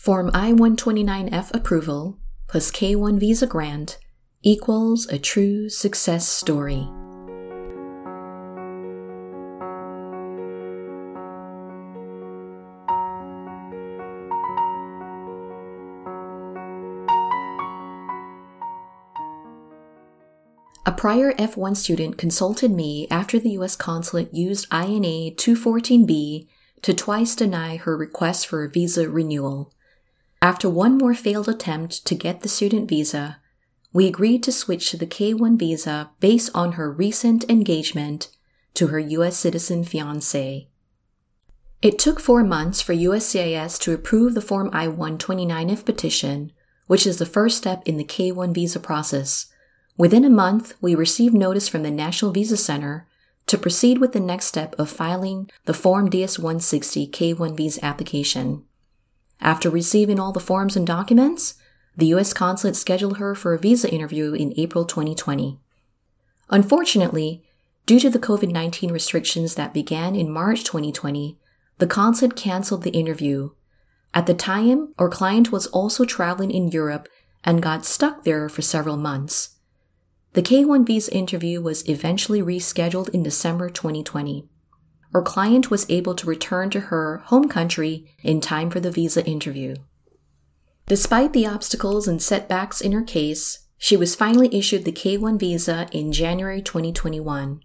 Form I 129F approval plus K 1 visa grant equals a true success story. A prior F1 student consulted me after the U.S. consulate used INA 214B to twice deny her request for a visa renewal. After one more failed attempt to get the student visa, we agreed to switch to the K1 visa based on her recent engagement to her U.S. citizen fiance. It took four months for USCIS to approve the Form I-129F petition, which is the first step in the K1 visa process. Within a month, we received notice from the National Visa Center to proceed with the next step of filing the Form DS-160 K1 visa application. After receiving all the forms and documents, the U.S. consulate scheduled her for a visa interview in April 2020. Unfortunately, due to the COVID 19 restrictions that began in March 2020, the consulate canceled the interview. At the time, our client was also traveling in Europe and got stuck there for several months. The K1 visa interview was eventually rescheduled in December 2020 our client was able to return to her home country in time for the visa interview. Despite the obstacles and setbacks in her case, she was finally issued the K1 visa in January 2021.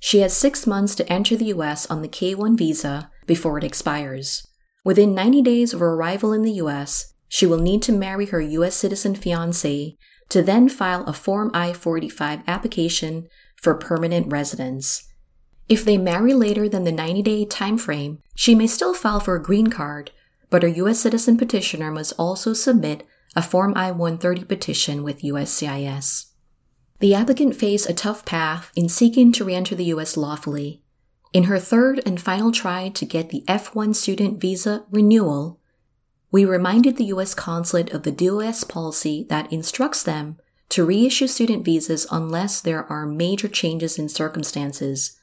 She has six months to enter the US on the K1 visa before it expires. Within 90 days of her arrival in the US, she will need to marry her US citizen fiance to then file a Form I 485 application for permanent residence. If they marry later than the 90 day time frame, she may still file for a green card, but her U.S. citizen petitioner must also submit a Form I 130 petition with USCIS. The applicant faced a tough path in seeking to re enter the U.S. lawfully. In her third and final try to get the F1 student visa renewal, we reminded the U.S. consulate of the DOS policy that instructs them to reissue student visas unless there are major changes in circumstances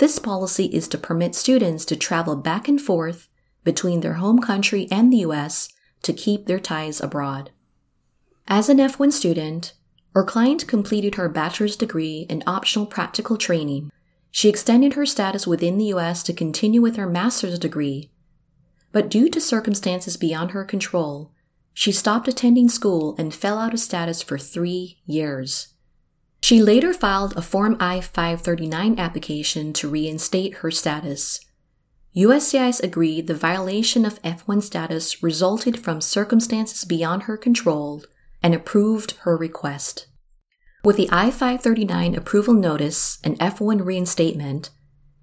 this policy is to permit students to travel back and forth between their home country and the US to keep their ties abroad. As an F1 student, our client completed her bachelor's degree and optional practical training. She extended her status within the US to continue with her master's degree. But due to circumstances beyond her control, she stopped attending school and fell out of status for three years. She later filed a Form I 539 application to reinstate her status. USCIS agreed the violation of F1 status resulted from circumstances beyond her control and approved her request. With the I 539 approval notice and F1 reinstatement,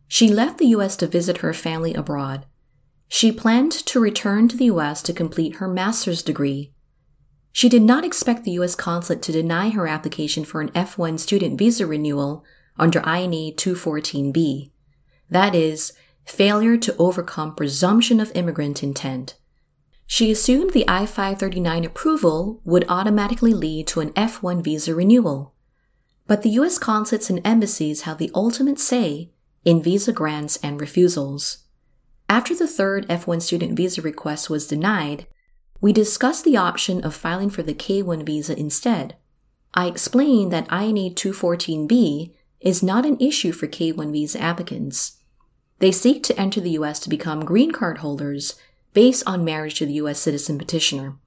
she left the U.S. to visit her family abroad. She planned to return to the U.S. to complete her master's degree she did not expect the U.S. consulate to deny her application for an F1 student visa renewal under INA 214B. That is, failure to overcome presumption of immigrant intent. She assumed the I 539 approval would automatically lead to an F1 visa renewal. But the U.S. consulates and embassies have the ultimate say in visa grants and refusals. After the third F1 student visa request was denied, we discussed the option of filing for the K1 visa instead. I explained that INA 214B is not an issue for K1 visa applicants. They seek to enter the US to become green card holders based on marriage to the US citizen petitioner.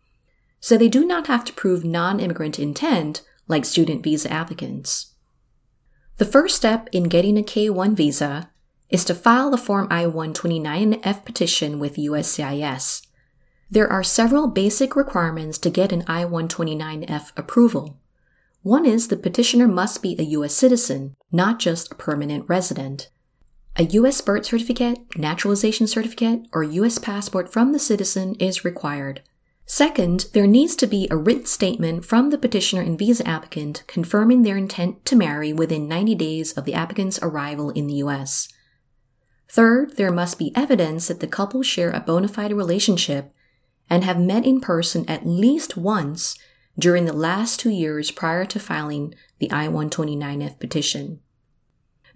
So they do not have to prove non immigrant intent like student visa applicants. The first step in getting a K1 visa is to file the Form I 129F petition with USCIS. There are several basic requirements to get an I 129F approval. One is the petitioner must be a U.S. citizen, not just a permanent resident. A U.S. birth certificate, naturalization certificate, or U.S. passport from the citizen is required. Second, there needs to be a written statement from the petitioner and visa applicant confirming their intent to marry within 90 days of the applicant's arrival in the U.S. Third, there must be evidence that the couple share a bona fide relationship and have met in person at least once during the last two years prior to filing the I 129F petition.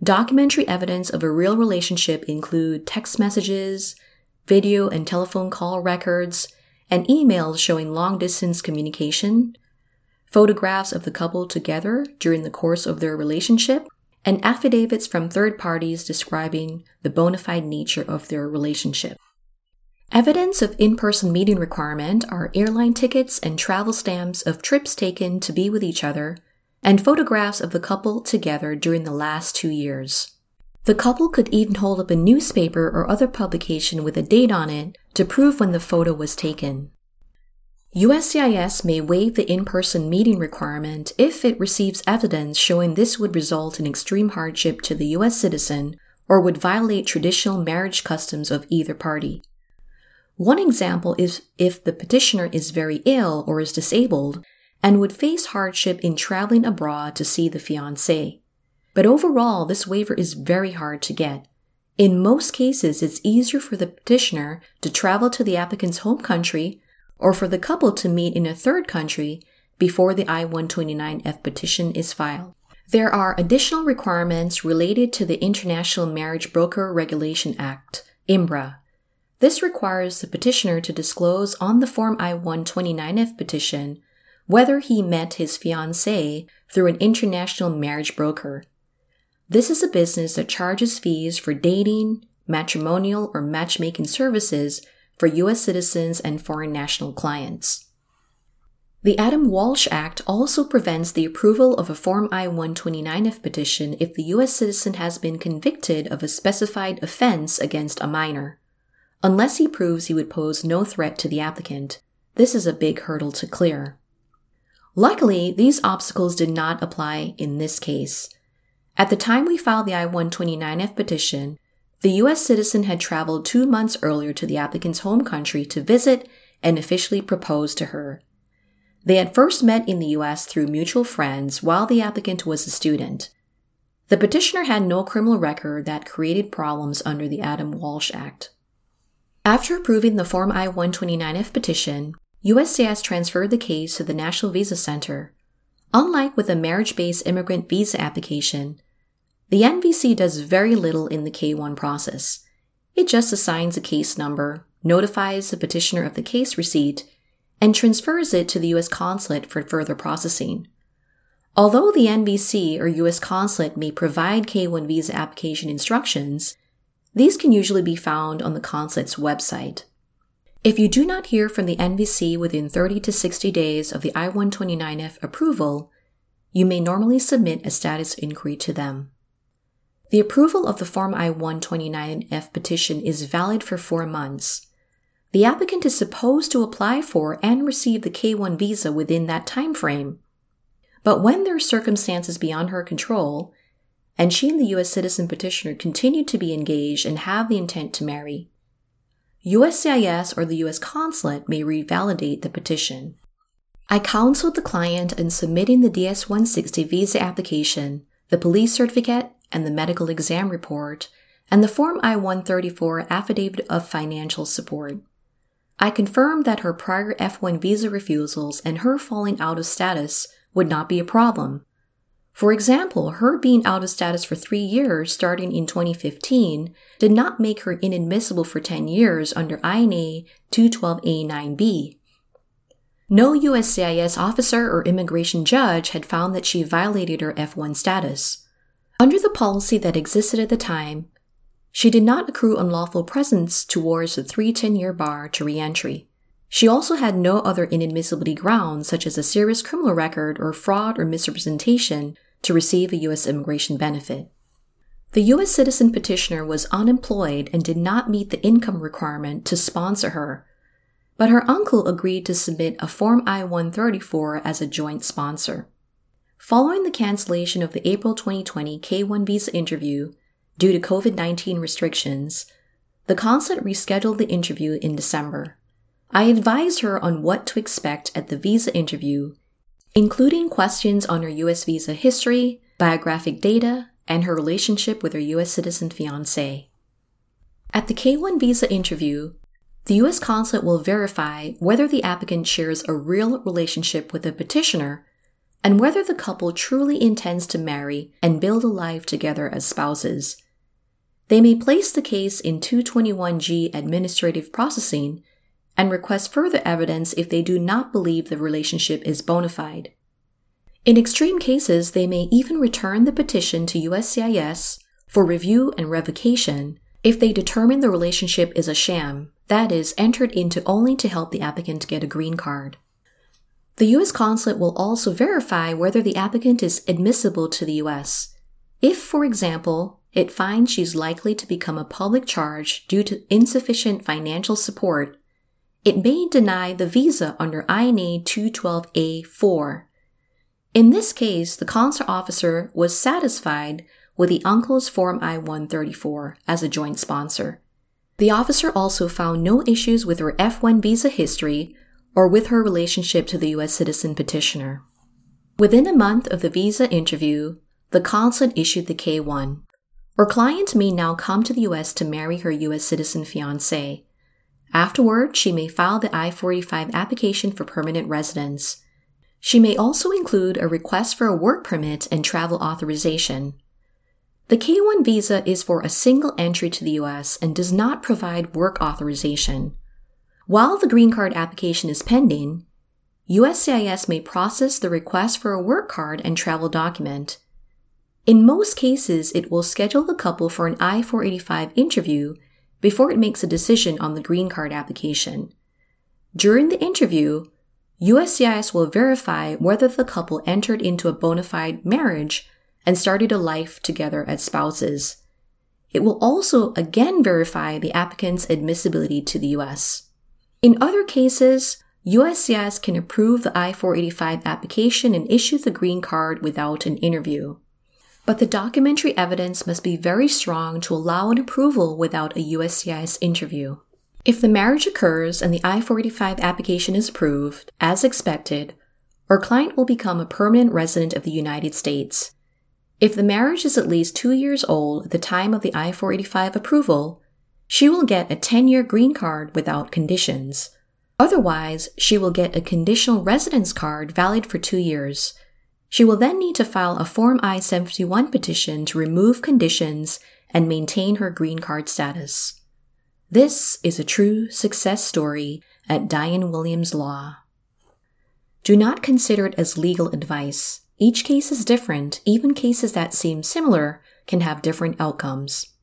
Documentary evidence of a real relationship include text messages, video and telephone call records, and emails showing long distance communication, photographs of the couple together during the course of their relationship, and affidavits from third parties describing the bona fide nature of their relationship. Evidence of in person meeting requirement are airline tickets and travel stamps of trips taken to be with each other, and photographs of the couple together during the last two years. The couple could even hold up a newspaper or other publication with a date on it to prove when the photo was taken. USCIS may waive the in person meeting requirement if it receives evidence showing this would result in extreme hardship to the U.S. citizen or would violate traditional marriage customs of either party. One example is if the petitioner is very ill or is disabled and would face hardship in traveling abroad to see the fiancé. But overall, this waiver is very hard to get. In most cases, it's easier for the petitioner to travel to the applicant's home country or for the couple to meet in a third country before the I 129F petition is filed. There are additional requirements related to the International Marriage Broker Regulation Act, IMBRA. This requires the petitioner to disclose on the Form I 129F petition whether he met his fiancée through an international marriage broker. This is a business that charges fees for dating, matrimonial, or matchmaking services for U.S. citizens and foreign national clients. The Adam Walsh Act also prevents the approval of a Form I 129F petition if the U.S. citizen has been convicted of a specified offense against a minor. Unless he proves he would pose no threat to the applicant, this is a big hurdle to clear. Luckily, these obstacles did not apply in this case. At the time we filed the I 129F petition, the U.S. citizen had traveled two months earlier to the applicant's home country to visit and officially propose to her. They had first met in the U.S. through mutual friends while the applicant was a student. The petitioner had no criminal record that created problems under the Adam Walsh Act. After approving the Form I 129F petition, USCIS transferred the case to the National Visa Center. Unlike with a marriage based immigrant visa application, the NVC does very little in the K1 process. It just assigns a case number, notifies the petitioner of the case receipt, and transfers it to the U.S. consulate for further processing. Although the NVC or U.S. consulate may provide K1 visa application instructions, these can usually be found on the consulate's website. If you do not hear from the NVC within 30 to 60 days of the I 129F approval, you may normally submit a status inquiry to them. The approval of the Form I-129F petition is valid for four months. The applicant is supposed to apply for and receive the K-1 visa within that time frame. But when there are circumstances beyond her control, and she and the U.S. citizen petitioner continue to be engaged and have the intent to marry, USCIS or the U.S. consulate may revalidate the petition. I counseled the client in submitting the DS 160 visa application, the police certificate, and the medical exam report, and the Form I 134 Affidavit of Financial Support. I confirmed that her prior F1 visa refusals and her falling out of status would not be a problem. For example, her being out of status for three years starting in 2015 did not make her inadmissible for 10 years under INA 212A9B. No USCIS officer or immigration judge had found that she violated her F1 status. Under the policy that existed at the time, she did not accrue unlawful presence towards the 310 year bar to reentry. She also had no other inadmissibility grounds, such as a serious criminal record or fraud or misrepresentation, to receive a U.S. immigration benefit. The U.S. citizen petitioner was unemployed and did not meet the income requirement to sponsor her, but her uncle agreed to submit a Form I 134 as a joint sponsor. Following the cancellation of the April 2020 K 1 visa interview due to COVID 19 restrictions, the consulate rescheduled the interview in December. I advised her on what to expect at the visa interview, including questions on her U.S. visa history, biographic data, and her relationship with her U.S. citizen fiance. At the K 1 visa interview, the U.S. consulate will verify whether the applicant shares a real relationship with the petitioner and whether the couple truly intends to marry and build a life together as spouses. They may place the case in 221G administrative processing and request further evidence if they do not believe the relationship is bona fide. In extreme cases, they may even return the petition to USCIS for review and revocation if they determine the relationship is a sham, that is, entered into only to help the applicant get a green card. The U.S. consulate will also verify whether the applicant is admissible to the U.S. If, for example, it finds she's likely to become a public charge due to insufficient financial support, it may deny the visa under INA 212A4. In this case, the consular officer was satisfied with the uncle's Form I-134 as a joint sponsor. The officer also found no issues with her F1 visa history or with her relationship to the U.S. citizen petitioner. Within a month of the visa interview, the consulate issued the K1. Her client may now come to the U.S. to marry her U.S. citizen fiance. Afterward, she may file the I 485 application for permanent residence. She may also include a request for a work permit and travel authorization. The K 1 visa is for a single entry to the US and does not provide work authorization. While the green card application is pending, USCIS may process the request for a work card and travel document. In most cases, it will schedule the couple for an I 485 interview before it makes a decision on the green card application. During the interview, USCIS will verify whether the couple entered into a bona fide marriage and started a life together as spouses. It will also again verify the applicant's admissibility to the US. In other cases, USCIS can approve the I 485 application and issue the green card without an interview. But the documentary evidence must be very strong to allow an approval without a USCIS interview. If the marriage occurs and the I 485 application is approved, as expected, our client will become a permanent resident of the United States. If the marriage is at least two years old at the time of the I 485 approval, she will get a 10 year green card without conditions. Otherwise, she will get a conditional residence card valid for two years. She will then need to file a Form I 751 petition to remove conditions and maintain her green card status. This is a true success story at Diane Williams Law. Do not consider it as legal advice. Each case is different, even cases that seem similar can have different outcomes.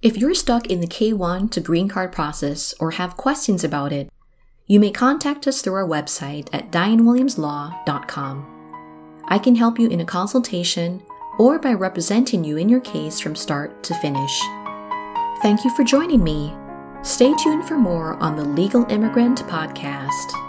If you're stuck in the K1 to green card process or have questions about it, you may contact us through our website at dianewilliamslaw.com. I can help you in a consultation or by representing you in your case from start to finish. Thank you for joining me. Stay tuned for more on the Legal Immigrant Podcast.